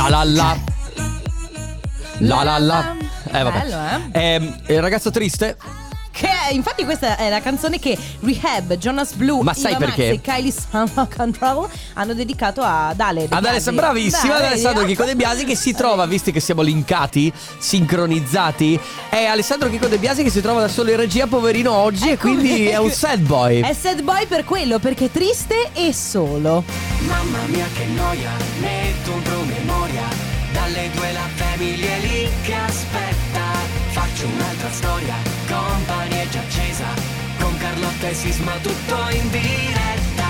La la la. La la la. Eh vabbè. Bello, eh? Ehm, il ragazzo triste? Che infatti questa è la canzone che Rehab, Jonas Blue, Ma sai Iva Max perché? e Kylie Summer Control hanno dedicato a Dale. De Ad. Alessandro, bravissima, ad Alessandro? Chico De Biasi che si trova, visti che siamo linkati, sincronizzati, è Alessandro Chico De Biasi che si trova da solo in regia, poverino oggi, e Ecco, quindi è un sad boy. È sad boy per quello, perché è triste e solo. Mamma mia che noia, storia, compagnia è già accesa Con Carlotta e Sisma tutto in diretta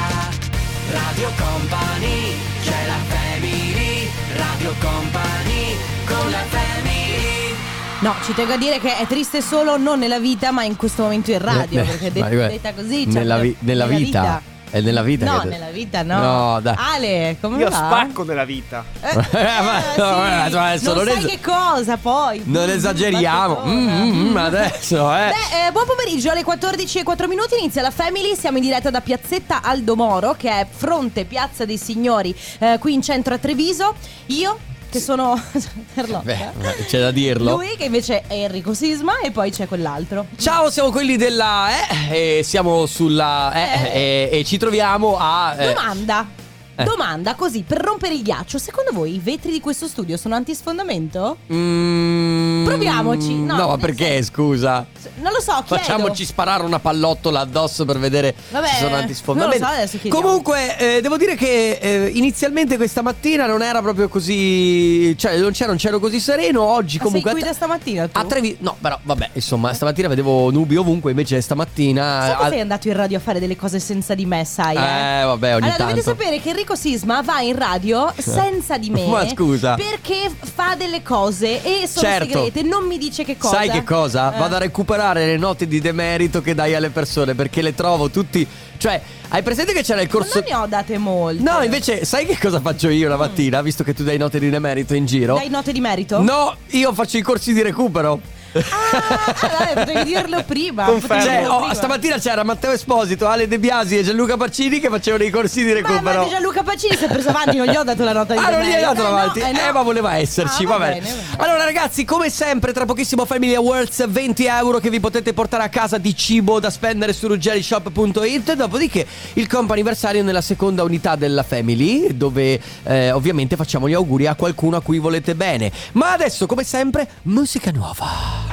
Radio Company, c'è la family Radio Company, con la family No, ci tengo a dire che è triste solo non nella vita, ma in questo momento in radio. Ne- perché ma de- guarda, detta così. cioè, nella, vi- nella vita. È nella vita No, che- nella vita no. No, dai. Ale, come Io va? spacco nella vita. Eh, ma- eh, no, adesso non non sai es- che cosa poi. Non Mm, esageriamo. mm, mm, adesso, eh. Beh, eh, buon pomeriggio, alle 14 e 4 minuti inizia la Family, siamo in diretta da Piazzetta Aldomoro, che è fronte Piazza dei Signori, eh, qui in centro a Treviso. Io, che sono Carlotta. Beh, c'è da dirlo. Lui che invece è Enrico Sisma e poi c'è quell'altro. Ciao, siamo quelli della eh, e siamo sulla eh, e, e ci troviamo a eh, Domanda. Eh. Domanda così, per rompere il ghiaccio, secondo voi i vetri di questo studio sono antisfondamento? mm, Proviamoci, no, No, ma perché, scusa? Non lo so, chiedo. Facciamoci sparare una pallottola addosso per vedere Vabbè, se sono antisfondamento. non lo so, adesso chiediamo. Comunque, eh, devo dire che eh, inizialmente questa mattina non era proprio così. Cioè, non c'era un cielo così sereno. Oggi Ma comunque. sei qui da stamattina tu? A Trevi- No, però vabbè, insomma, stamattina vedevo nubi ovunque, invece stamattina. Sai al- sei andato in radio a fare delle cose senza di me, sai? Eh, Eh, vabbè, ogni allora, dovete tanto. sapere che Enrico Sisma va in radio senza di me. Ma scusa. Perché fa delle cose e sono Certo. segrete, non mi dice che cosa. Sai che cosa? Eh. Vado a recuperare le note di demerito che dai alle persone perché le trovo tutti. Cioè, hai presente che c'era il Ma corso. non ne ho date molte. No, invece, sai che cosa faccio io la mattina, visto che tu dai note di demerito in giro? Dai note di merito? No, io faccio i corsi di recupero. Ah, vabbè, potevi dirlo prima. Confermo. potevi Cioè, dirlo oh, prima. stamattina c'era Matteo Esposito, Ale De Biasi e Gianluca Pacini che facevano i corsi di Ma recupero. ma Gianluca Pacini si è preso avanti, non gli ho dato la nota di Ah, non gli hai dato? Eh, no, Eh, no. ma voleva esserci, Ah, va, va bene. bene, va bene. Allora, ragazzi, come sempre, tra pochissimo Family Awards, 20 euro che vi potete portare a casa di cibo da spendere su ruggerishop.it. Dopodiché il comp anniversario nella seconda unità della Family, dove eh, ovviamente facciamo gli auguri a qualcuno a cui volete bene. Ma adesso, come sempre, musica nuova.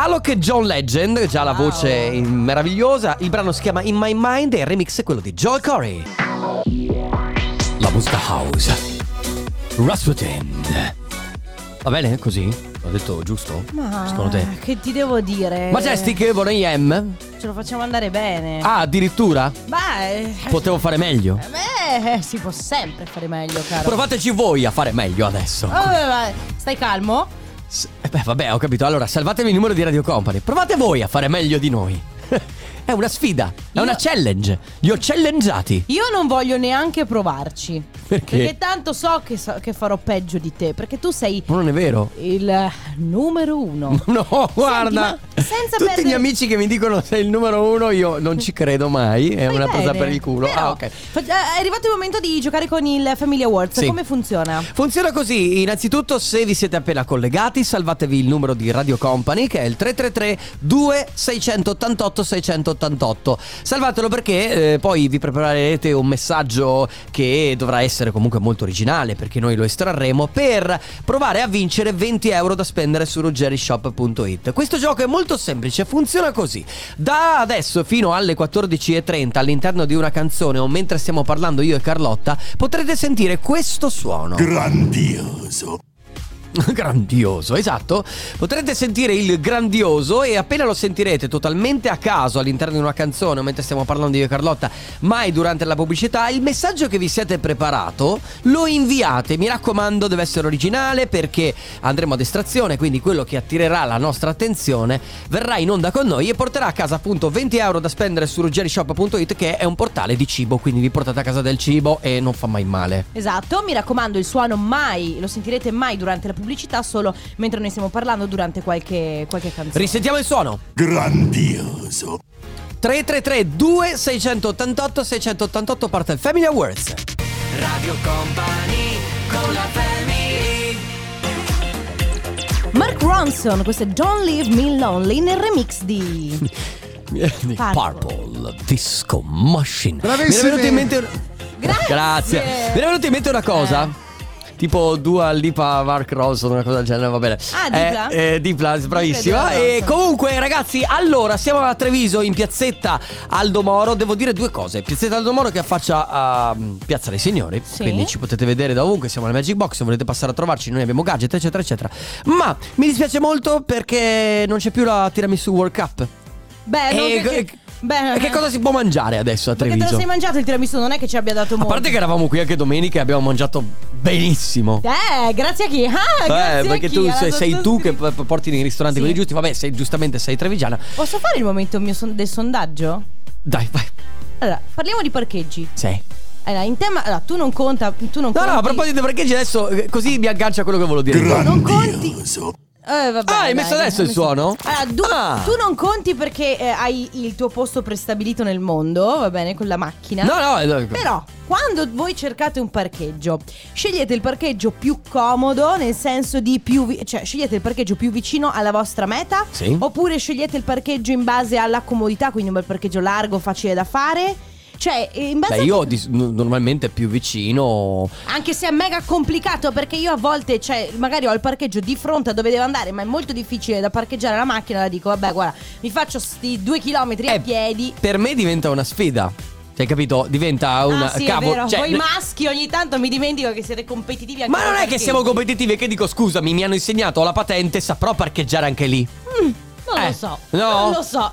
Alok e John Legend, già la voce meravigliosa. Il brano si chiama In My Mind e il remix è quello di Joel Corey. La musica house. Rasputin. Va bene così? L'ho detto giusto? Ma Secondo te? che ti devo dire? Majestic Boney Ce lo facciamo andare bene. Ah, addirittura? Beh, Potevo fare meglio. beh, si può sempre fare meglio, caro. Provateci voi a fare meglio adesso. Oh, stai calmo? S- beh, vabbè, ho capito. Allora, salvatevi il numero di Radio Company. Provate voi a fare meglio di noi. È una sfida, è Io- una challenge. Li ho challengeati. Io non voglio neanche provarci. Perché? Perché tanto so che, so- che farò peggio di te. Perché tu sei Ma non è vero. il numero uno. No, guarda. ma senza Tutti perdere- gli amici che mi dicono sei il numero uno, io non ci credo mai. È Fai una presa bene. per il culo. Però, Ah, ok. fa- È arrivato il momento di giocare con il Family Awards. Sì. Come funziona? Funziona così, innanzitutto se vi siete appena collegati salvatevi il numero di Radio Company che è il 333 2688 688 Salvatelo perché eh, poi vi preparerete un messaggio che dovrà essere comunque molto originale perché noi lo estrarremo per provare a vincere 20 euro da spendere su ruggerishop.it Questo gioco è molto semplice, funziona così. Da adesso fino alle 14.30 all'interno di una canzone o mentre stiamo parlando io e Carlotta potrete sentire questo suono. Grandioso. Grandioso, esatto. Potrete sentire il grandioso e appena lo sentirete totalmente a caso all'interno di una canzone, mentre stiamo parlando io e Carlotta, mai durante la pubblicità, il messaggio che vi siete preparato lo inviate. Mi raccomando, deve essere originale perché andremo ad estrazione, quindi quello che attirerà la nostra attenzione verrà in onda con noi e porterà a casa appunto 20 euro da spendere su ruggerishop.it che è un portale di cibo, quindi vi portate a casa del cibo e non fa mai male. Esatto, mi raccomando, il suono mai, lo sentirete mai durante la pubblicità, pubblicità solo mentre noi stiamo parlando durante qualche, qualche canzone. Risentiamo il suono. Grandioso. 333 2688 688 parte il Family Awards. Radio Company con la Family. Mark Ronson, questo è Don't Leave Me Lonely nel remix di Purple, Purple Disco Machine. Bravissimi. Mi è venuto in mente Grazie. Grazie. Mi era venuta in mente una cosa. Eh. Eh. Tipo Dua Lipa Mark Ronson, una cosa del genere, va bene. Ah, Dipla? Eh, eh, Dipla, bravissima. Dipla E comunque, ragazzi, allora siamo a Treviso in piazzetta Aldo Moro. Devo dire due cose. Piazzetta Aldo Moro che affaccia a mm, Piazza dei Signori. Sì. Quindi ci potete vedere da ovunque. Siamo alla Magic Box. Se volete passare a trovarci, noi abbiamo gadget, eccetera, eccetera. Ma mi dispiace molto perché non c'è più la tiramisù World Cup. Beh, non E- che, e- che- beh, e che cosa si può mangiare adesso a Perché te Treviso? lo sei mangiato il tiramisù, non è che ci abbia dato A molto. parte che eravamo qui anche domenica e abbiamo mangiato benissimo. Eh, grazie a chi? Ah, grazie Eh, perché a chi? tu sei, sei tu che porti nei ristoranti Sì. quelli giusti. Vabbè, sei, giustamente sei trevigiana. Posso fare il momento mio son- del sondaggio? Dai, vai. Allora, parliamo di parcheggi. Sei. Allora, in tema. Allora, tu non conta. Tu non No, conti. no, a proposito di parcheggi adesso, eh, così mi aggancia a quello che volevo dire. Non conti. Eh, vabbè, Ah, hai dai, messo adesso il hai suono? Allora, tu, Ah. tu non conti perché eh, hai il tuo posto prestabilito nel mondo, va bene, con la macchina. No, no, no. Però, quando voi cercate un parcheggio, scegliete il parcheggio più comodo, nel senso di più. vi- cioè, scegliete il parcheggio più vicino alla vostra meta? Sì. Oppure scegliete il parcheggio in base alla comodità, quindi un bel parcheggio largo, facile da fare? Cioè, in base Beh, a- io n- normalmente più vicino. Anche se è mega complicato perché io a volte, cioè, magari ho il parcheggio di fronte a dove devo andare, ma è molto difficile da parcheggiare la macchina. La dico, vabbè, guarda, mi faccio sti due chilometri a Eh, piedi. Per me diventa una sfida. Cioè, capito? Diventa una. ah, sì, cavolo, cioè, Voi ne- maschi ogni tanto mi dimentico che siete competitivi anche Ma non è che siamo competitivi, è che dico scusami, mi hanno insegnato ho la patente, saprò parcheggiare anche lì. Non Eh, lo so. no? Non lo so.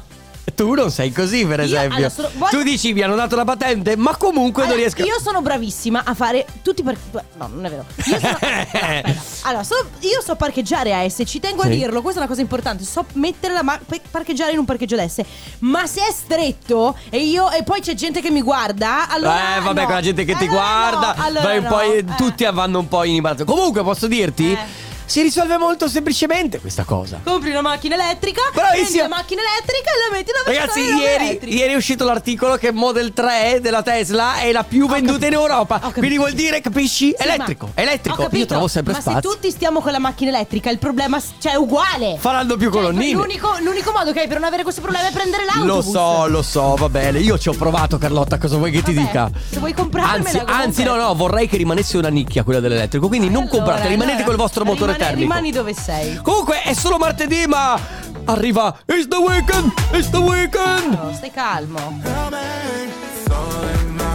Tu non sei così, per Io, esempio. allora, sono- voglio- Tu dici mi hanno dato la patente, ma comunque Allora, non riesco Io sono bravissima a fare tutti i parcheggi. No, non è vero. Io sono. aspetta. Allora, so- io so parcheggiare a S, ci tengo a Sì. dirlo, questa è una cosa importante. So mettere la ma- pe- parcheggiare in un parcheggio da S. Ma se è stretto e io e poi c'è gente che mi guarda, allora. eh, vabbè, no. con la gente che ti Allora guarda, no, allora vai un no. po' in- Eh. tutti vanno un po' in imbarazzo. Comunque, posso dirti, Eh. Si risolve molto semplicemente questa cosa. Compri una macchina elettrica, prendi la macchina elettrica e la metti da Ragazzi, ieri, ieri è uscito l'articolo che Model 3 della Tesla è la più venduta in Europa. Quindi vuol dire, capisci? Sì, elettrico, elettrico. Capito, Io trovo sempre ma spazio. se tutti stiamo con la macchina elettrica, il problema cioè, è uguale. Faranno più Cioè, colonnine. l'unico, l'unico modo che hai per non avere questo problema è prendere l'autobus. Lo so, lo so, va bene. Io ci ho provato, Carlotta. Cosa vuoi che ti Vabbè, dica? se vuoi comprarmela, Anzi, anzi, no, no, vorrei che rimanesse una nicchia quella dell'elettrico. Quindi non Allora, comprate, rimanete allora, col vostro motore termico. Rimani dove sei. Comunque è solo martedì, ma arriva It's the weekend! It's the weekend! No, stai calmo.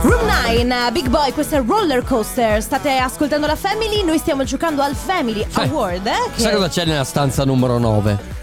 Room 9, Big Boy, questo è Roller Coaster. State ascoltando la Family, noi stiamo giocando al Family Award. Eh, che Sai cosa c'è nella stanza numero 9?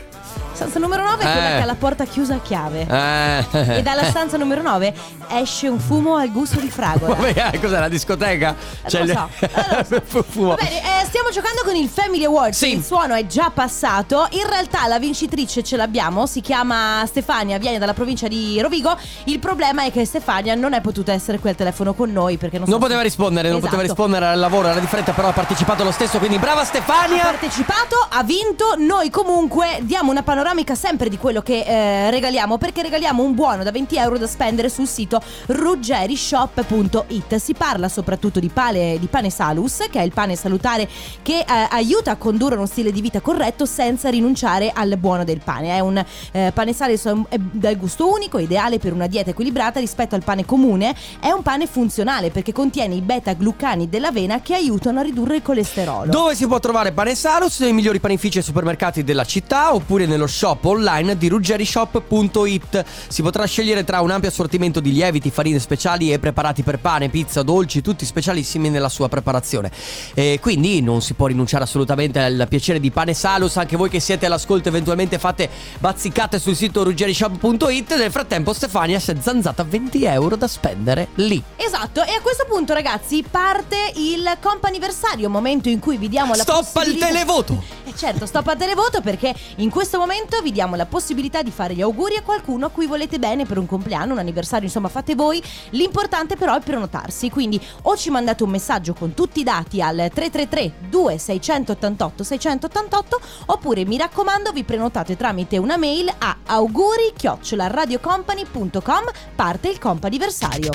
Stanza numero 9 è quella Eh. che ha la porta chiusa a chiave. Eh. E dalla stanza numero 9 esce un fumo al gusto di fragola. Vabbè, eh, cos'è la discoteca? Eh, non lo so, eh, non lo Fumo. Va bene, eh, stiamo giocando con il Family Award. Sì. Il suono è già passato. In realtà la vincitrice ce l'abbiamo. Si chiama Stefania, viene dalla provincia di Rovigo. Il problema è che Stefania non è potuta essere qui al telefono con noi perché non, Non so poteva se- rispondere, non Esatto. poteva rispondere al lavoro, era di fretta, però ha partecipato lo stesso, quindi brava Ha Stefania! partecipato, ha vinto. Noi comunque diamo una panoramica sempre di quello che eh, regaliamo. Perché regaliamo un buono da 20 euro da spendere sul sito ruggerishop.it. Si parla soprattutto di, pale, di pane salus, che è il pane salutare che eh, aiuta a condurre uno stile di vita corretto senza rinunciare al buono del pane. È un eh, pane salus dal gusto unico, ideale per una dieta equilibrata rispetto al pane comune. È un pane funzionale perché contiene i beta-glucani dell'avena che aiutano a ridurre il colesterolo. Dove si può trovare Pane Salus? Nei migliori panifici e supermercati della città oppure nello shop online di ruggerishop.it. Si potrà scegliere tra un ampio assortimento di lieviti, farine speciali e preparati per pane, pizza, dolci, tutti specialissimi nella sua preparazione. E quindi non si può rinunciare assolutamente al piacere di Pane Salus. Anche voi che siete all'ascolto, eventualmente fate bazzicate sul sito ruggerishop.it. Nel frattempo, Stefania si è zanzata 20 euro da spendere lì. Esatto, e a questo punto ragazzi parte il comp'anniversario, momento in cui vi diamo la Stop al televoto! Eh certo, stop al televoto perché in questo momento vi diamo la possibilità di fare gli auguri a qualcuno a cui volete bene per un compleanno, un anniversario, insomma fate voi. L'importante però è prenotarsi, quindi o ci mandate un messaggio con tutti i dati al 333 2688 688 oppure mi raccomando vi prenotate tramite una mail a auguri radiocompany.com parte il comp'anniversario.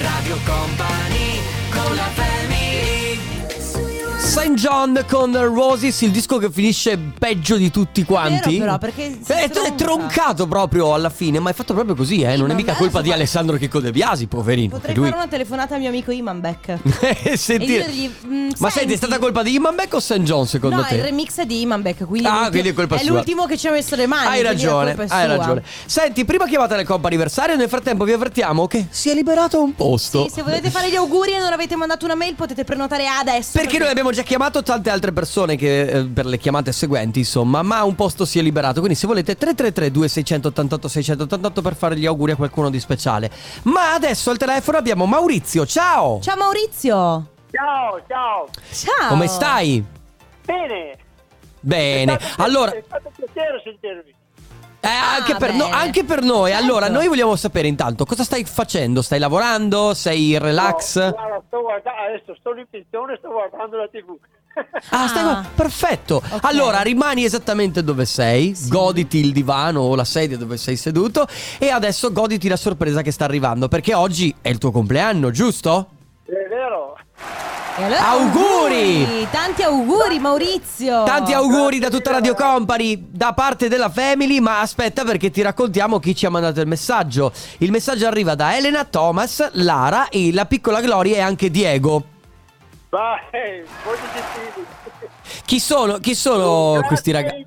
Radio Company con la family St. John con Roses, il disco che finisce peggio di tutti quanti. Vero però, perché si Eh, è, è tronca. troncato proprio alla fine, ma è fatto proprio così, eh. Non è ma mica adesso colpa di Alessandro Chicco De Biasi, poverino. Potrei lui. fare una telefonata al mio amico Iman Beck. Eh, senti- dirgli, mm, Ma senti, è stata colpa di Iman Beck o St. John secondo no, te? il remix è di Iman Beck, quindi, Ah, quindi è colpa sua. l'ultimo che ci ha messo le mani. Hai ragione, è hai ragione. Senti, prima chiamata del compo anniversario, nel frattempo vi avvertiamo che si è liberato un posto. Sì, se volete fare gli auguri e non avete mandato una mail potete prenotare adesso. Perché noi abbiamo già chiamato tante altre persone che, eh, per le chiamate seguenti, insomma, ma un posto si è liberato. Quindi se volete 333 2688 688 per fare gli auguri a qualcuno di speciale. Ma adesso al telefono abbiamo Maurizio. Ciao! Ciao Maurizio. Ciao, ciao. Ciao. Come stai? Bene. Bene. È stato- Allora, È stato un piacere sentirvi. Eh, anche, per no- anche per noi. Certo. Allora, noi vogliamo sapere intanto cosa stai facendo? Stai lavorando? Sei in relax? No, guarda, sto guarda- adesso sono in pensione e sto guardando la TV. Ah, stai Ah. perfetto. Ok. Allora, rimani esattamente dove sei, goditi il divano o la sedia dove sei seduto e adesso goditi la sorpresa che sta arrivando perché oggi è il tuo compleanno, giusto? E allora Auguri! Tanti auguri Maurizio. Tanti auguri da tutta Radio Company da parte della Family, ma aspetta perché ti raccontiamo chi ci ha mandato il messaggio. Il messaggio arriva da Elena, Thomas, Lara e la piccola Gloria e anche Diego. Vai. Chi sono, chi sono questi ragazzi?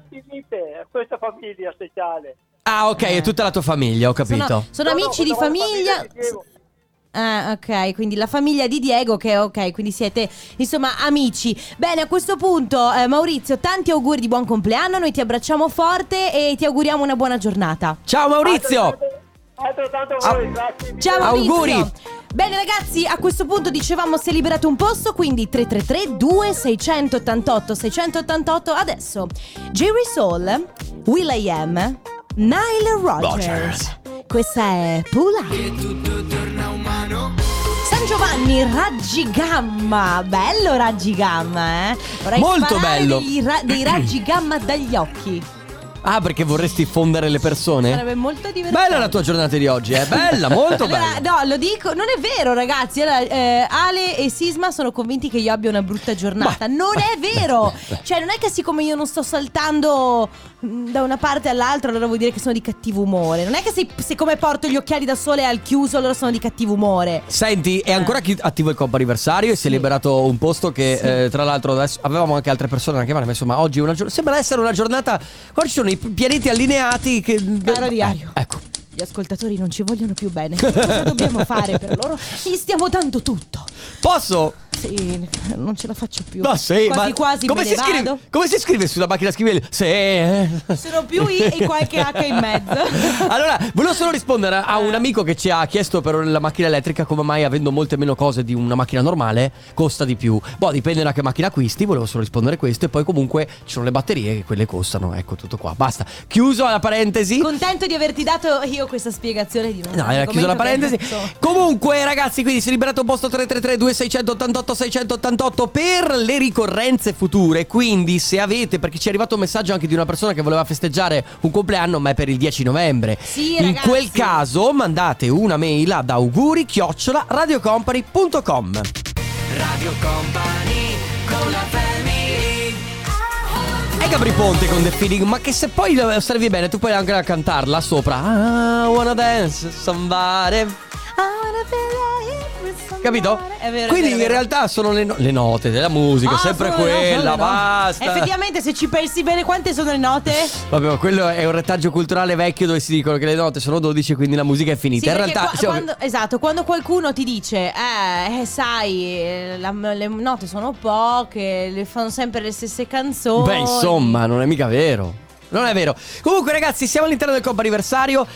Questa famiglia speciale. Ah, ok, è tutta la tua famiglia, ho capito. Sono, sono No, no, amici di volta famiglia. Ah, ok, quindi la famiglia di Diego, che ok, quindi siete insomma amici. Bene, a questo punto, eh, Maurizio, tanti auguri di buon compleanno. Noi ti abbracciamo forte e ti auguriamo una buona giornata. Ciao Maurizio! Altrettanto- Altrettanto a voi, grazie. mille. Ciao Maurizio. Auguri. Bene ragazzi, a questo punto dicevamo si è liberato un posto, quindi 333 2688 688 adesso. Jerry Soul, Will I Am, Nile Rogers. Questa è Pula. San Giovanni Raggi Gamma, bello Raggi Gamma, eh? Vorrei Molto bello. degli ra- dei Raggi Gamma dagli occhi. Ah, perché vorresti fondere le persone? Sarebbe molto divertente. Bella la tua giornata di oggi, è bella, molto Allora, bella. no, lo dico, non è vero, ragazzi. Allora, eh, Ale e Sisma sono convinti che io abbia una brutta giornata. Ma- non è vero. Cioè, non è che siccome io non sto saltando mh, da una parte all'altra, allora vuol dire che sono di cattivo umore. Non è che se, siccome porto gli occhiali da sole al chiuso, allora sono di cattivo umore. Senti, è ancora chi- attivo il compo anniversario e si è liberato un posto che eh, tra l'altro adesso avevamo anche altre persone da chiamare, ma insomma oggi è una giornata, sembra essere una giornata, qua ci sono i pianeti allineati che... Caro diario. Eh, ecco. Gli ascoltatori non ci vogliono più bene. Cosa dobbiamo fare per loro? Gli stiamo dando tutto. Posso? Sì, non ce la faccio più. No, sì, quasi quasi come me si, scrive, come si scrive sulla macchina scrivere? Sì. eh. Sono più I e qualche H in mezzo. Allora, volevo solo rispondere a un amico che ci ha chiesto per la macchina elettrica come mai avendo molte meno cose di una macchina normale costa di più. Boh, dipende da che macchina acquisti, volevo solo rispondere questo e poi comunque ci sono le batterie che quelle costano, ecco tutto qua. Basta. Chiuso la parentesi. Contento di averti dato io questa spiegazione di No, era chiusa la parentesi. Comunque, ragazzi, quindi si è liberato un posto 333 2688 688 per le ricorrenze future. Quindi, se avete, perché ci è arrivato un messaggio anche di una persona che voleva festeggiare un compleanno, ma è per il 10 novembre. Sì, In ragazzi. quel caso, mandate una mail ad auguri chiocciola radiocompany.com. Radio Company con la family E Gabri Ponte con The Feeling, ma che se poi lo osservi bene, tu puoi anche cantarla sopra. Ah, wanna dance somebody. Capito? Vero. Quindi in realtà sono le, no- le note della musica, Ah, sempre quella, note. basta. Effettivamente, se ci pensi bene, quante sono le note? Vabbè, ma quello è un retaggio culturale vecchio dove si dicono che le note sono 12, quindi la musica è finita. Sì, in realtà, qua- cioè, quando, esatto, quando qualcuno ti dice, eh, eh, sai, eh, la- le note sono poche, le fanno sempre le stesse canzoni. beh, insomma, non è mica vero. Non è vero. Comunque, ragazzi, siamo all'interno del compo anniversario.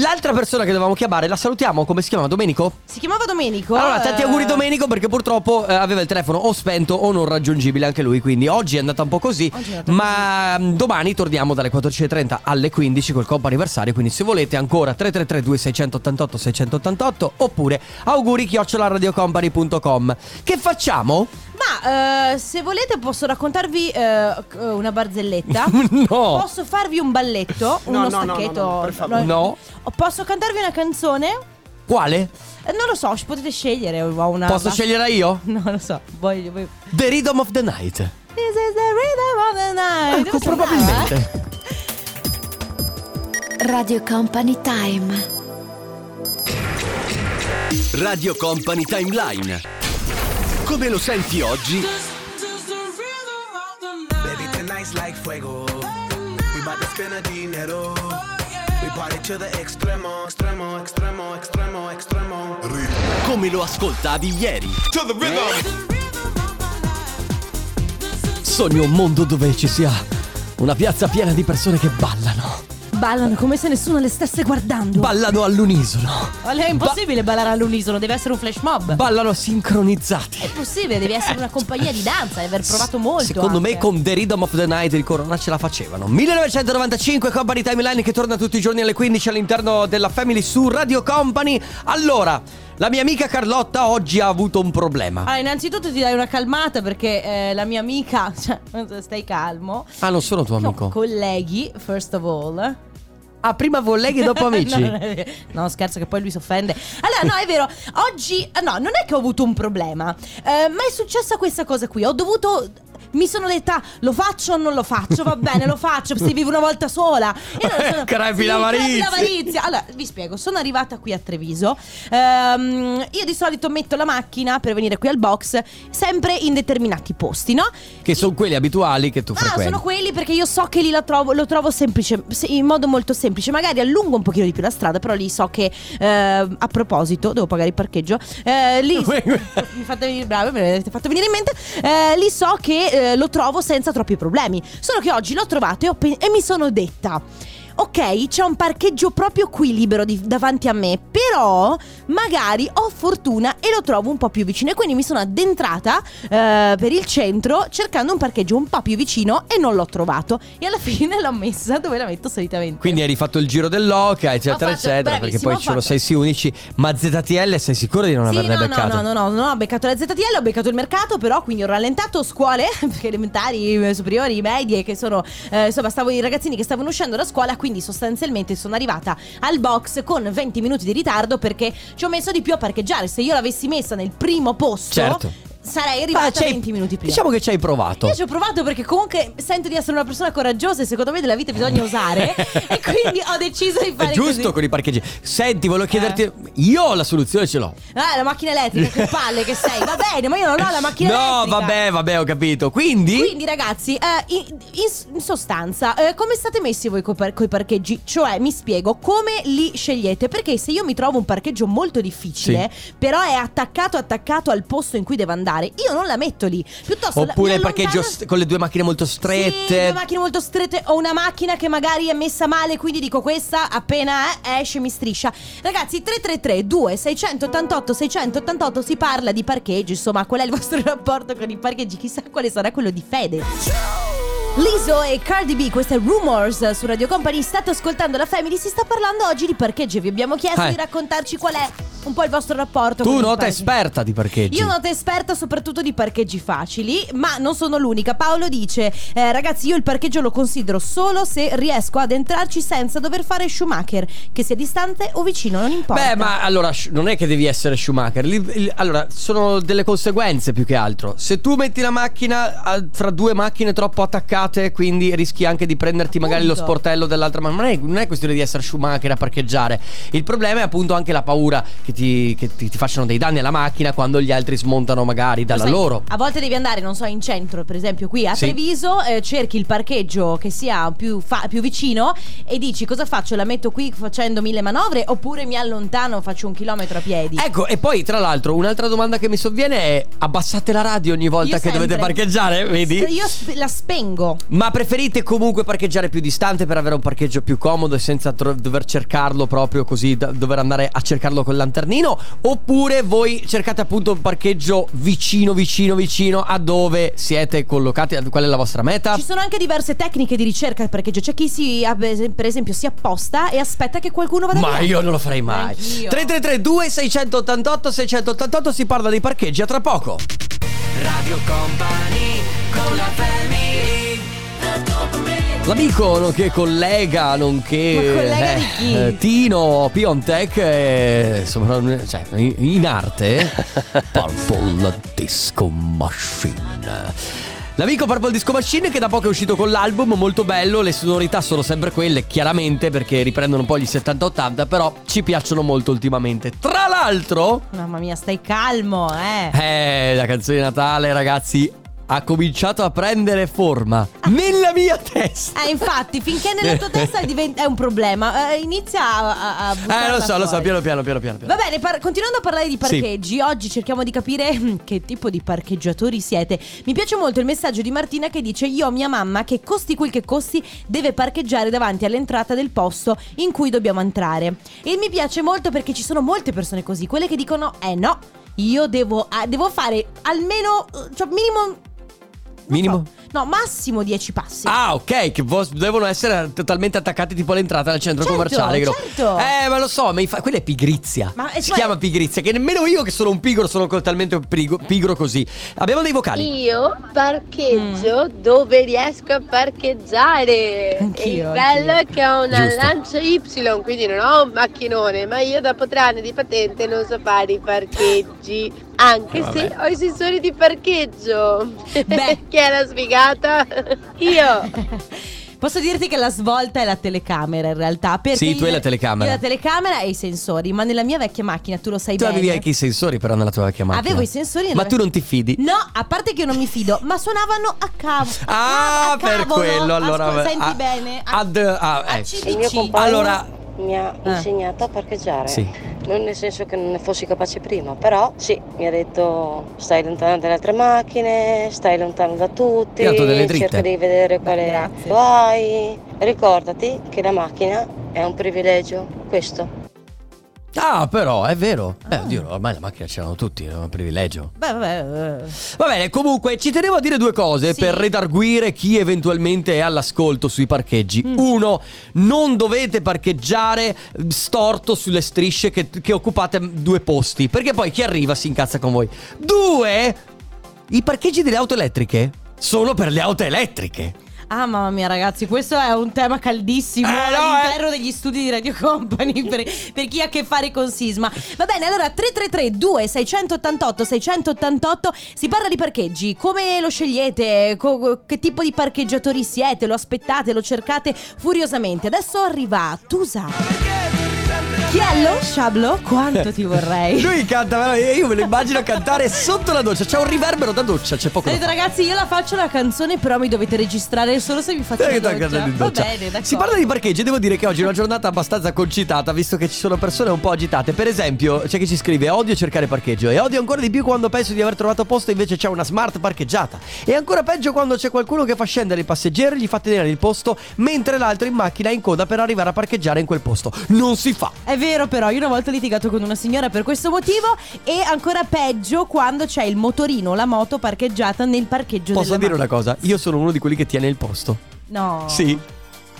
L'altra persona che dovevamo chiamare, la salutiamo, come si chiama? Domenico? Si chiamava Domenico. Allora, tanti auguri Domenico perché purtroppo eh, aveva il telefono o spento o non raggiungibile anche lui, quindi oggi è andata un po' così, ma mm, domani torniamo dalle 14.30 alle 15 col compo anniversario, quindi se volete ancora 333 2688 688 oppure auguri radiocompany.com. Che facciamo? Ma eh, se volete posso raccontarvi eh, una barzelletta. no. Posso farvi un balletto, No, uno no, no, stacchetto. no, no, per favore. No. Posso cantarvi una canzone? Quale? Eh, non lo so, potete scegliere. Ho una Posso scegliere io? Non lo so. Voglio, voglio. The Rhythm of the Night. This is the rhythm of the night. Ecco, probabilmente. Radio Company Time. Radio Company Timeline. Come lo senti oggi? Baby, tonight's like fuego. We bout to spend a dinero. We party to the extremo, extremo, extremo, extremo, extremo. Come lo ascoltavi ieri? Sogno un mondo dove ci sia una piazza piena di persone che ballano. Ballano come se nessuno le stesse guardando. Ballano all'unisono. Ma È impossibile ballare all'unisono, deve essere un flash mob. Ballano sincronizzati. È possibile, devi essere una compagnia di danza, devi aver provato molto. Secondo me anche. con The Rhythm of the Night il Corona ce la facevano 1995 Company Timeline che torna tutti i giorni alle 15 all'interno della Family su Radio Company Allora, la mia amica Carlotta oggi ha avuto un problema Allora, innanzitutto ti dai una calmata perché eh, la mia amica, cioè, stai calmo. Ah, non sono tuo No, amico colleghi, first of all. Ah, prima colleghi e dopo amici no. No, scherzo che poi lui si offende. Allora, no, è vero. Oggi, no, non è che ho avuto un problema. Eh, ma è successa questa cosa qui. Ho dovuto. Mi sono detta, lo faccio o non lo faccio? Va bene, lo faccio. Si vive una volta sola. E non sono- Crepi Sì, crepi l'avarizia. Allora, vi spiego. Sono arrivata qui a Treviso. Ehm, io di solito metto la macchina per venire qui al box sempre in determinati posti, no? Che sono quelli abituali che tu Ah, frequenti sono quelli perché io so che lì lo trovo, lo trovo semplice, se- in modo molto semplice. Magari allungo un pochino di più la strada, però lì so che. eh, a proposito, devo pagare il parcheggio. eh, lì. mi fate venire bravo, me l'avete fatto venire in mente. eh, lì so che eh, lo trovo senza troppi problemi. Solo che oggi l'ho trovato e, pe- e mi sono detta. Ok, c'è un parcheggio proprio qui libero di- davanti a me, però magari ho fortuna e lo trovo un po' più vicino. E quindi mi sono addentrata eh, per il centro cercando un parcheggio un po' più vicino e non l'ho trovato. E alla fine l'ho messa dove la metto solitamente. Quindi hai rifatto il giro dell'Oca, eccetera, fatto- eccetera. Perché poi ci sono fatto- sei sì unici. Ma ZTL sei sicuro di non Sì, averne no, no, beccato? no, no, no, no, ho beccato la ZTL, ho beccato il mercato, però quindi ho rallentato scuole, perché elementari, eh, superiori, medie, che sono, eh, insomma, stavo i ragazzini che stavano uscendo da scuola, quindi sostanzialmente sono arrivata al box con 20 minuti di ritardo perché ci ho messo di più a parcheggiare. Se io l'avessi messa nel primo posto, Certo. Sarei Ah, arrivata hai- 20 minuti prima. Diciamo che ci hai provato. Io ci ho provato perché comunque sento di essere una persona coraggiosa e secondo me della vita bisogna osare e quindi ho deciso di fare È giusto così. con i parcheggi. Senti, volevo chiederti. Io la soluzione ce l'ho. Ah, la macchina elettrica, che palle che sei. Va bene, ma io non ho la macchina no, elettrica. vabbè, vabbè, ho capito. Quindi. Quindi ragazzi, eh, in, in- in sostanza, eh, come state messi voi coi, par- coi parcheggi? Cioè, mi spiego, come li scegliete? Perché se io mi trovo un parcheggio molto difficile, però è attaccato attaccato al posto in cui devo andare, io non la metto lì. Piuttosto Oppure il parcheggio st- con le due macchine molto Sì, strette. due macchine molto strette o una macchina che magari è messa male, quindi dico questa appena eh, esce mi striscia. Ragazzi, 333 2688 688 si parla di parcheggi, insomma, qual è il vostro rapporto con i parcheggi? Chissà quale sarà quello di Fede. Liso e Cardi B, questo è Rumors su Radio Company. State ascoltando la Family. Si sta parlando oggi di parcheggi. Vi abbiamo chiesto Eh. di raccontarci qual è un po' il vostro rapporto Tu nota esperta di parcheggi. Io nota esperta soprattutto di parcheggi facili, ma non sono l'unica. Paolo dice: eh, Ragazzi, io il parcheggio lo considero solo se riesco ad entrarci senza dover fare Schumacher, che sia distante o vicino, non importa. Beh, ma allora non è che devi essere Schumacher. Allora, sono delle conseguenze più che altro. Se tu metti la macchina ah, fra due macchine troppo attaccate, quindi rischi anche di prenderti magari lo Appunto. sportello dell'altra. Ma non è, non è questione di essere Schumacher a parcheggiare. Il problema è appunto anche la paura che ti, che ti- ti facciano dei danni alla macchina quando gli altri smontano magari dalla Sai, loro. A volte devi andare, non so, in centro, per esempio qui a Sì. Treviso, eh, cerchi il parcheggio che sia più, fa- più vicino e dici cosa faccio? La metto qui facendo mille manovre oppure mi allontano, faccio un chilometro a piedi? Ecco, e poi tra l'altro un'altra domanda che mi sovviene è abbassate la radio ogni volta Io che dovete sempre. parcheggiare, vedi? Io sp- la spengo. Ma preferite comunque parcheggiare più distante per avere un parcheggio più comodo e senza tro- dover cercarlo proprio così, da- dover andare a cercarlo col lanternino? Oppure voi cercate appunto un parcheggio vicino, vicino, vicino a dove siete collocati? A- Qual è la vostra meta? Ci sono anche diverse tecniche di ricerca del parcheggio. C'è chi si, per esempio, si apposta e aspetta che qualcuno vada Ma via. io non lo farei mai. Anch'io. 3332 688 688 si parla di parcheggi a tra poco. Radio Company con la family L'amico nonché collega, nonché Ma collega di chi? eh, Tino Piontek, eh, insomma, non- cioè, in in arte Purple Disco Machine. L'amico Purple Disco Machine che da poco è uscito con l'album, molto bello, le sonorità sono sempre quelle, chiaramente perché riprendono un po' gli 70-80, però ci piacciono molto ultimamente. Tra l'altro, Mamma mia, stai calmo, eh. eh, la canzone di Natale, ragazzi, ha cominciato a prendere forma nella mia testa. Eh, infatti, finché nella tua testa diventa- è un problema, eh, inizia a, a, a Eh, lo so, lo so, fuori. piano piano, piano piano. Va bene, par- continuando a parlare di Sì. parcheggi, oggi cerchiamo di capire che tipo di parcheggiatori siete. Mi piace molto il messaggio di Martina che dice: Io ho mia mamma che costi quel che costi deve parcheggiare davanti all'entrata del posto in cui dobbiamo entrare. E mi piace molto perché ci sono molte persone così, quelle che dicono: Eh no, io devo, ah, devo fare almeno, eh, cioè minimo. Minimo? so, no, massimo 10 passi. Ah, ok, che vo- devono essere totalmente attaccati tipo all'entrata del centro Certo, commerciale. certo. Eh, ma lo so, ma infa- quella è pigrizia. Ma, eh, si cioè- chiama pigrizia, che nemmeno io che sono un pigro sono talmente pigro, pigro così. Abbiamo dei vocali. Io parcheggio dove riesco a parcheggiare. Anch'io, il bello anch'io. è che ho una Giusto. lancia Y, quindi non ho un macchinone, ma io dopo tre anni di patente non so fare i parcheggi. Anche se ho i sensori di parcheggio. Beh. Chi è la sfigata? Io. Posso dirti che la svolta è la telecamera in realtà. Perché Sì, tu hai la telecamera. Io la telecamera e i sensori, ma nella mia vecchia macchina, tu lo sai Tu bene. avevi anche i sensori però nella tua vecchia macchina. Avevo i sensori Ma tu non ti fidi? No, a parte che io non mi fido, ma suonavano a cavo. Ah, a per cavolo. quello allora. Ascol- senti ah, bene? A, ad- ah, a eh. Mio compagno Allora, mi ha Eh. insegnato a parcheggiare. Sì. Non nel senso che non ne fossi capace prima, però sì, mi ha detto stai lontano dalle altre macchine, stai lontano da tutti, cerca di vedere quale hai. Ricordati che la macchina è un privilegio, questo. Ah, però è vero. Ah. Beh, oddio, ormai la macchina ce l'hanno tutti, è un privilegio. Beh, vabbè. eh. Va bene, comunque ci tenevo a dire due cose Sì. per redarguire chi eventualmente è all'ascolto sui parcheggi. Mm. Uno, non dovete parcheggiare storto sulle strisce che, che occupate due posti, perché poi chi arriva si incazza con voi. Due, i parcheggi delle auto elettriche sono per le auto elettriche. Ah, mamma mia, ragazzi, questo è un tema caldissimo Eh, no, all'interno degli studi di Radio Company per, per chi ha a che fare con Sisma. Va bene, allora 333 2688 688 si parla di parcheggi. Come lo scegliete? Co- che tipo di parcheggiatori siete? Lo aspettate? Lo cercate furiosamente? Adesso arriva Tusa. Chiello, Sciablo, quanto ti vorrei. Lui canta, io me lo immagino cantare sotto la doccia. C'è un riverbero da doccia, c'è poco fare. ragazzi io la faccio la canzone però mi dovete registrare solo se vi faccio Perché la doccia. cantando in Va doccia? bene, d'accordo. Si parla di parcheggi devo dire che oggi è una giornata abbastanza concitata visto che ci sono persone un po' agitate. Per esempio, c'è chi ci scrive odio cercare parcheggio e odio ancora di più quando penso di aver trovato posto e invece c'è una smart parcheggiata. E ancora peggio quando c'è qualcuno che fa scendere il passeggero e gli fa tenere il posto mentre l'altro in macchina è in coda per arrivare a parcheggiare in quel posto. Non si fa. È vero però, io una volta ho litigato con una signora per questo motivo e ancora peggio quando c'è il motorino o la moto parcheggiata nel parcheggio Posso della dire una macchina. cosa? Io sono uno di quelli che tiene il posto. No. Sì.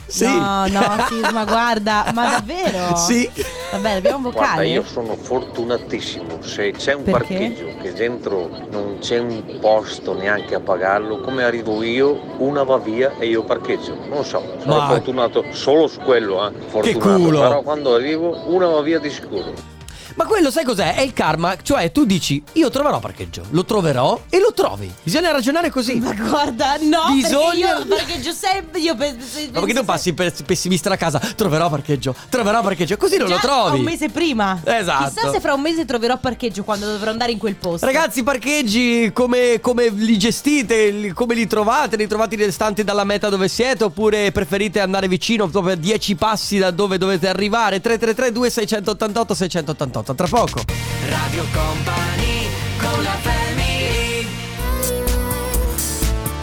Sì. No, no, Sisma, guarda, ma davvero? Sì. Vabbè, abbiamo un Guarda, vocale. io sono fortunatissimo, se c'è un Perché? parcheggio che dentro non c'è un posto neanche a pagarlo, come arrivo io, una va via e io parcheggio. Non so, sono Ma- fortunato solo su quello, eh. Fortunato, culo. però quando arrivo una va via di sicuro. Ma quello sai cos'è? È il karma, cioè tu dici io troverò parcheggio, lo troverò e lo trovi. Bisogna ragionare così. Ma guarda, no, Bisogna- perché io parcheggio sempre, io penso, Ma perché tu passi per pessimista da casa? Troverò parcheggio, troverò parcheggio, così non lo Già trovi. Un mese prima. Esatto. Chissà se fra un mese troverò parcheggio quando dovrò andare in quel posto. Ragazzi, parcheggi come, come li gestite? Come li trovate? Li trovate distanti dalla meta dove siete? Oppure preferite andare vicino proprio a 10 passi da dove dovete arrivare? 333 2688 688 Tra poco. Radio Company con la family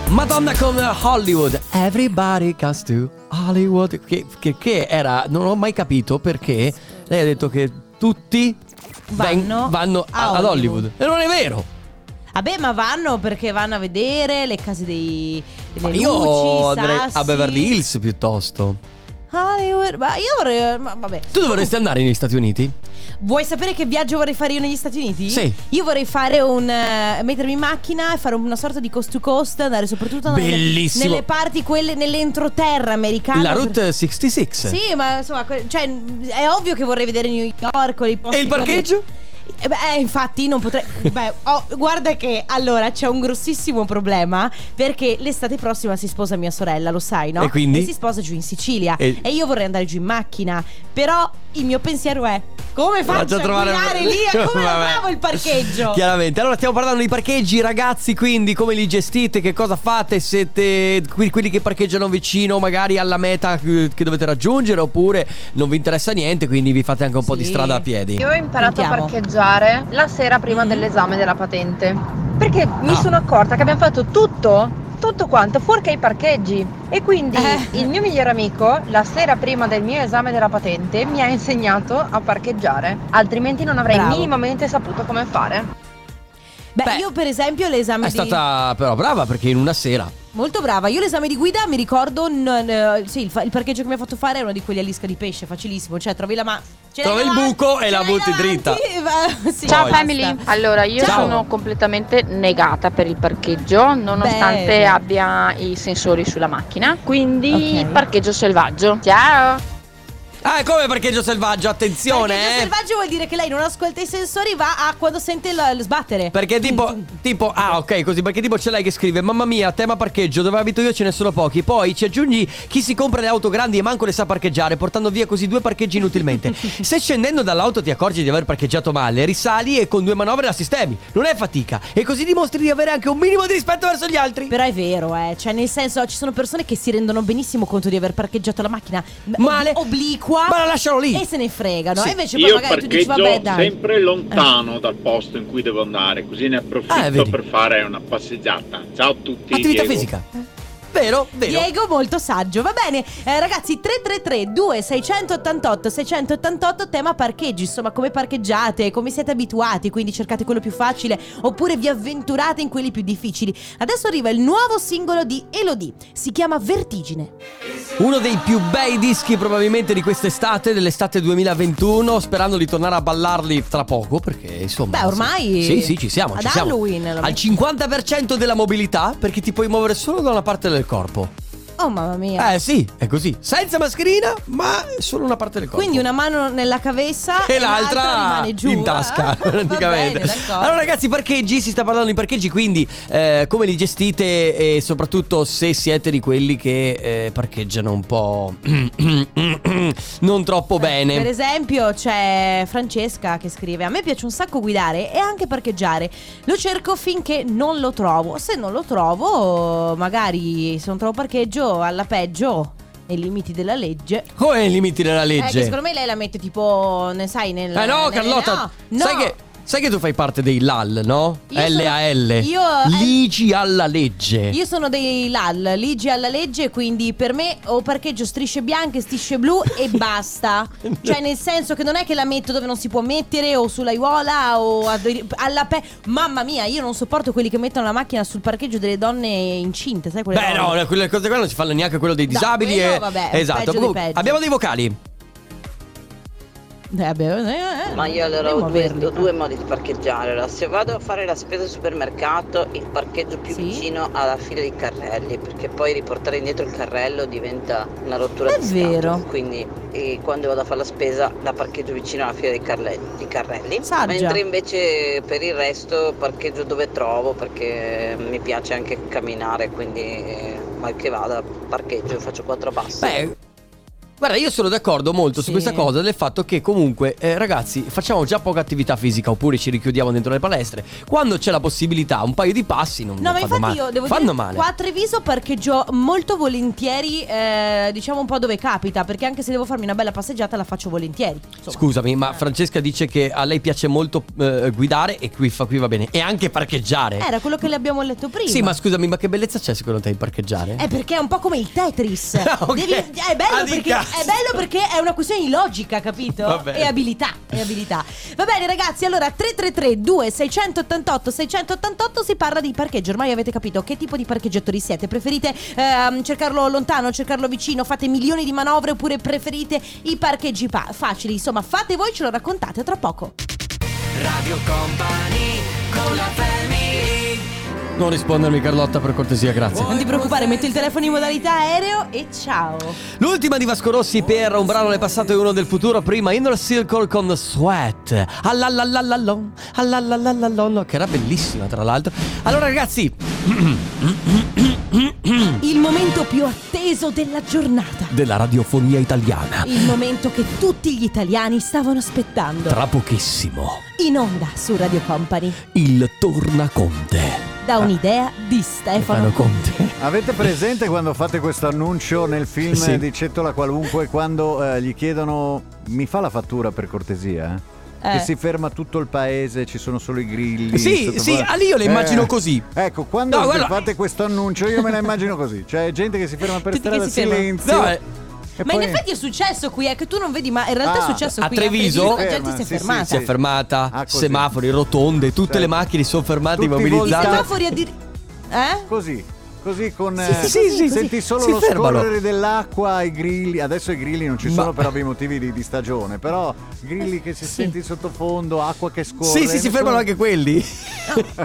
Madonna con Hollywood. Everybody comes to Hollywood. Che, che- che era. Non ho mai capito perché lei ha detto che tutti Vanno vanno a ad Hollywood. Hollywood. E non è vero. Vabbè, ma vanno perché vanno a vedere le case dei, delle Ma io luci, i andrei sassi. a Beverly Hills piuttosto. Hollywood. Ma io vorrei. Ma vabbè. Tu dovresti andare negli Stati Uniti? Vuoi sapere che viaggio vorrei fare io negli Stati Uniti? Sì. Io vorrei fare un. eh, mettermi in macchina e fare una sorta di coast to coast, andare soprattutto nelle, Bellissimo. nelle parti, quelle nell'entroterra americana. La Route 66. Sì, ma insomma, que- cioè, è ovvio che vorrei vedere New York o i posti E il parcheggio? Eh, beh, eh, infatti non potrei. Beh, oh, guarda che allora c'è un grossissimo problema perché l'estate prossima si sposa mia sorella, lo sai, no? E quindi? si sposa giù in Sicilia E- e, io vorrei andare giù in macchina. Però il mio pensiero è come faccio a, guidare lì? E come Vabbè. trovo il parcheggio? Chiaramente. Allora stiamo parlando di parcheggi, ragazzi, quindi come li gestite, che cosa fate? Siete que- quelli che parcheggiano vicino magari alla meta che dovete raggiungere oppure non vi interessa niente, quindi vi fate anche un po' di Sì. strada a piedi? Io ho imparato Sentiamo. a parcheggiare la sera prima dell'esame della patente. Perché mi Ah. sono accorta che abbiamo fatto tutto, tutto quanto, fuorché i parcheggi. E quindi Eh. il mio migliore amico, la sera prima del mio esame della patente, mi ha insegnato a parcheggiare. Altrimenti non avrei Bravo. minimamente saputo come fare. Beh, Beh, io per esempio l'esame È di stata però brava perché in una sera. Molto brava, io l'esame di guida mi ricordo, n- n- sì, il, fa- il parcheggio che mi ha fatto fare è uno di quelli a lisca di pesce, facilissimo, cioè trovi la ma... Trovi il buco e la butti dritta. sì, Ciao family, allora io Ciao. sono completamente negata per il parcheggio nonostante Bene. abbia i sensori sulla macchina, quindi Ok. parcheggio selvaggio. Ciao! Ah, come parcheggio selvaggio, attenzione, Parcheggio eh. selvaggio vuol dire che lei non ascolta i sensori, va a quando sente il, il sbattere. Perché tipo, tipo, ah ok così, perché tipo c'è lei che scrive Mamma mia, tema parcheggio, dove abito io ce ne sono pochi Poi ci aggiungi chi si compra le auto grandi e manco le sa parcheggiare Portando via così due parcheggi inutilmente Se scendendo dall'auto ti accorgi di aver parcheggiato male Risali e con due manovre la sistemi Non è fatica E così dimostri di avere anche un minimo di rispetto verso gli altri Però è vero, eh. Cioè, nel senso, ci sono persone che si rendono benissimo conto di aver parcheggiato la macchina Male. obliqua. Ma la lasciano lì E se ne fregano. Sì. E invece poi Io magari tu dici, parcheggio vabbè, dai. sempre lontano dal posto in cui devo andare, così ne approfitto vedi. per fare una passeggiata. Ciao a tutti. Attività Diego. fisica Vero, vero. Diego molto saggio, va bene eh, ragazzi 333 2688 688 tema parcheggi. Insomma come parcheggiate, come siete abituati Quindi cercate quello più facile Oppure vi avventurate in quelli più difficili. Adesso arriva il nuovo singolo di Elodie Si chiama Vertigine. Uno dei più bei dischi probabilmente di quest'estate, dell'estate 2021 Sperando di tornare a ballarli tra poco Perché insomma Beh, ormai Sì, sì, ci siamo, ad ci siamo. Halloween, lo Al 50% della mobilità Perché ti puoi muovere solo da una parte del corpo Oh mamma mia. Eh sì, è così. Senza mascherina, ma solo una parte del corpo. Quindi una mano nella cavessa e l'altra rimane giù. in tasca praticamente. bene, allora ragazzi, parcheggi, si sta parlando di parcheggi, quindi eh, come li gestite? E soprattutto se siete di quelli che eh, parcheggiano un po' non troppo Per bene. esempio c'è Francesca che scrive A me piace un sacco guidare e anche parcheggiare. Lo cerco finché non lo trovo. Se non lo trovo magari se non trovo parcheggio alla peggio Nei limiti della legge Come i limiti della Eh, che legge? secondo me lei la mette tipo, ne sai, nel... Eh no, nel- Carlotta, no, sai no. che Sai che tu fai parte dei LAL, no? Io sono- LAL. io- eh, Ligi alla legge. Io sono dei LAL, ligi alla legge, quindi per me o parcheggio strisce bianche, strisce blu e basta. cioè nel senso che non è che la metto dove non si può mettere o sulla Iuola o alla pe... Mamma mia, io non sopporto quelli che mettono la macchina sul parcheggio delle donne incinte, sai quelle Beh, robe? no, quelle cose qua non si fanno neanche quello dei No, disabili. quello, e... vabbè, è esatto. dei Comunque, abbiamo dei vocali. Eh, beh, eh, eh, Ma io allora ho due, ho due modi di parcheggiare. Allora, se vado a fare la spesa al supermercato, il parcheggio più vicino alla fila dei carrelli, perché poi riportare indietro il carrello diventa una rottura È di scatole. vero. Quindi eh, quando vado a fare la spesa la parcheggio vicino alla fila dei, carle- dei carrelli. Saggia. Mentre invece per il resto parcheggio dove trovo perché mi piace anche camminare, quindi eh, mal che vada parcheggio, faccio quattro passi. Beh, Guarda, io sono d'accordo molto su Sì. questa cosa del fatto che comunque, eh, ragazzi, facciamo già poca attività fisica oppure ci richiudiamo dentro le palestre. Quando c'è la possibilità, un paio di passi non, No, ma infatti male. io devo fanno dire male. qua a Treviso parcheggio molto volentieri, eh, diciamo un po' dove capita, perché anche se devo farmi una bella passeggiata la faccio volentieri. Insomma. Scusami, ma Francesca dice che a lei piace molto eh, guidare e qui, fa, qui va bene. E anche parcheggiare. Era quello che le abbiamo letto prima. Sì, ma scusami, ma che bellezza c'è secondo te in parcheggiare? È perché è un po' come il Tetris. Ok. Devi- è bello Ah, perché. È bello perché è una questione di logica, capito? E abilità, e abilità. Va bene ragazzi, allora 333 2688 688 si parla di parcheggio. Ormai avete capito che tipo di parcheggiatori siete? Preferite ehm, cercarlo lontano, cercarlo vicino, fate milioni di manovre oppure preferite i parcheggi pa- facili? Insomma, fate voi, ce lo raccontate tra poco. Radio Company con la family Non rispondermi Carlotta per cortesia, grazie. Non ti preoccupare, metto il telefono in modalità aereo e ciao. L'ultima di Vasco Rossi per un brano del passato e uno del futuro. Prima Inner Circle con Sweat. Allallalallalon, allallalallalon, che era bellissima tra l'altro. Allora ragazzi, Il momento più atteso della giornata. della radiofonia italiana. Il momento che tutti gli italiani stavano aspettando. Tra pochissimo, In onda su Radio Company. il Tornaconte. Da un'idea di Stefano Conte. Avete presente quando fate questo annuncio nel film Sì. di Cettola Qualunque quando eh, gli chiedono mi fa la fattura per cortesia? Eh. Che si ferma tutto il paese, ci sono solo i grilli. Sì, sì, ah, lì io le immagino così. Ecco, quando No, guarda- fate questo annuncio io me la immagino così. Cioè gente che si ferma per Tutti strada, silenzio. No, eh, E Ma in poi- effetti è successo qui, è che tu non vedi, ma in realtà Ah, è successo a qui Treviso? La gente Ferma, si è sì, sì, fermata. si è fermata, Ah, semafori, rotonde, tutte Sì. le macchine si sono fermate, Tutti immobilizzate. I semafori addirittura. Eh? Così. Così con Sì, eh, sì, così, senti così. solo Si lo fermano. scorrere dell'acqua, i grilli. Adesso i grilli non ci Ma- sono per ovvi motivi di, di stagione, però grilli che si Sì. senti sottofondo, acqua che scorre. Sì, sì, si fermano anche quelli.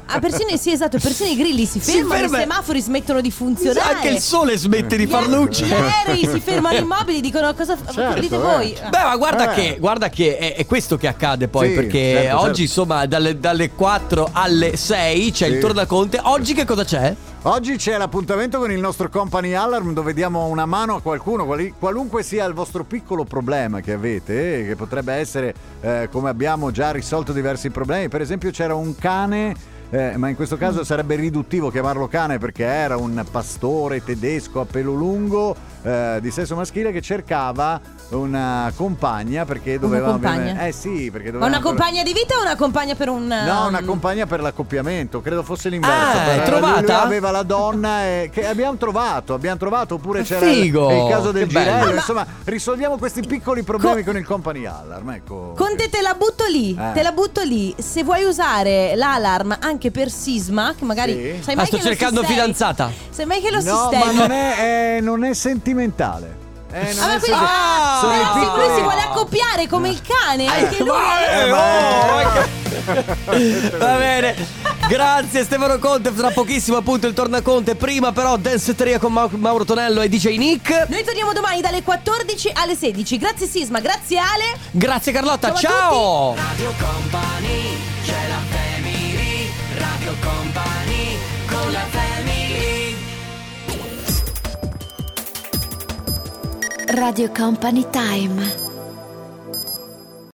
Ah, persino, sì, esatto, persino i grilli si Si fermano, ferma- i semafori smettono di funzionare. Anche il sole smette di far luce. Gli aerei si fermano immobili, dicono cosa Certo, dite eh. voi. Beh, ma guarda Eh. che, guarda che è, è questo che accade poi, Sì, perché certo, oggi certo. insomma dalle, dalle 4 alle 6 c'è Sì. il tornaconte. Oggi che cosa c'è? Oggi c'è l'appuntamento con il nostro Company Alarm dove diamo una mano a qualcuno, qualunque sia il vostro piccolo problema che avete, che potrebbe essere eh, come abbiamo già risolto diversi problemi. Per esempio c'era un cane, eh, ma in questo caso sarebbe riduttivo chiamarlo cane perché era un pastore tedesco a pelo lungo eh, di sesso maschile che cercava una compagna perché doveva... compagna? ovviamente- Eh sì, perché Ma doveva... una ancora- compagna di vita o una compagna per un. No, una um, compagna per l'accoppiamento, credo fosse l'inverso. Ah, però trovata? Lui aveva la donna e che abbiamo trovato, abbiamo trovato oppure c'era il, Figo, il caso del girello, Ma- insomma, risolviamo questi piccoli problemi con il company alarm, ecco. Conte te la butto lì, Eh. te la butto lì. Se vuoi usare l'alarm anche per sisma, che magari Sì. sai Ah, mai sto che lo cercando sistemi? fidanzata. Sai mai che lo No, sistemi? ma non è, eh, non è sentimentale. Eh, non Ah, quindi, ah, sono piccoli- lui si vuole accoppiare come il cane, anche lui. Eh, Va bene. Grazie Stefano Conte, tra pochissimo appunto il tornaconte. Prima però Danceteria con Mau- Mauro Tonello e DJ Nick. Noi torniamo domani dalle 14 alle 16. Grazie Sisma, grazie Ale. Grazie Carlotta, Ciao a ciao. Company con la family Radio Company Time.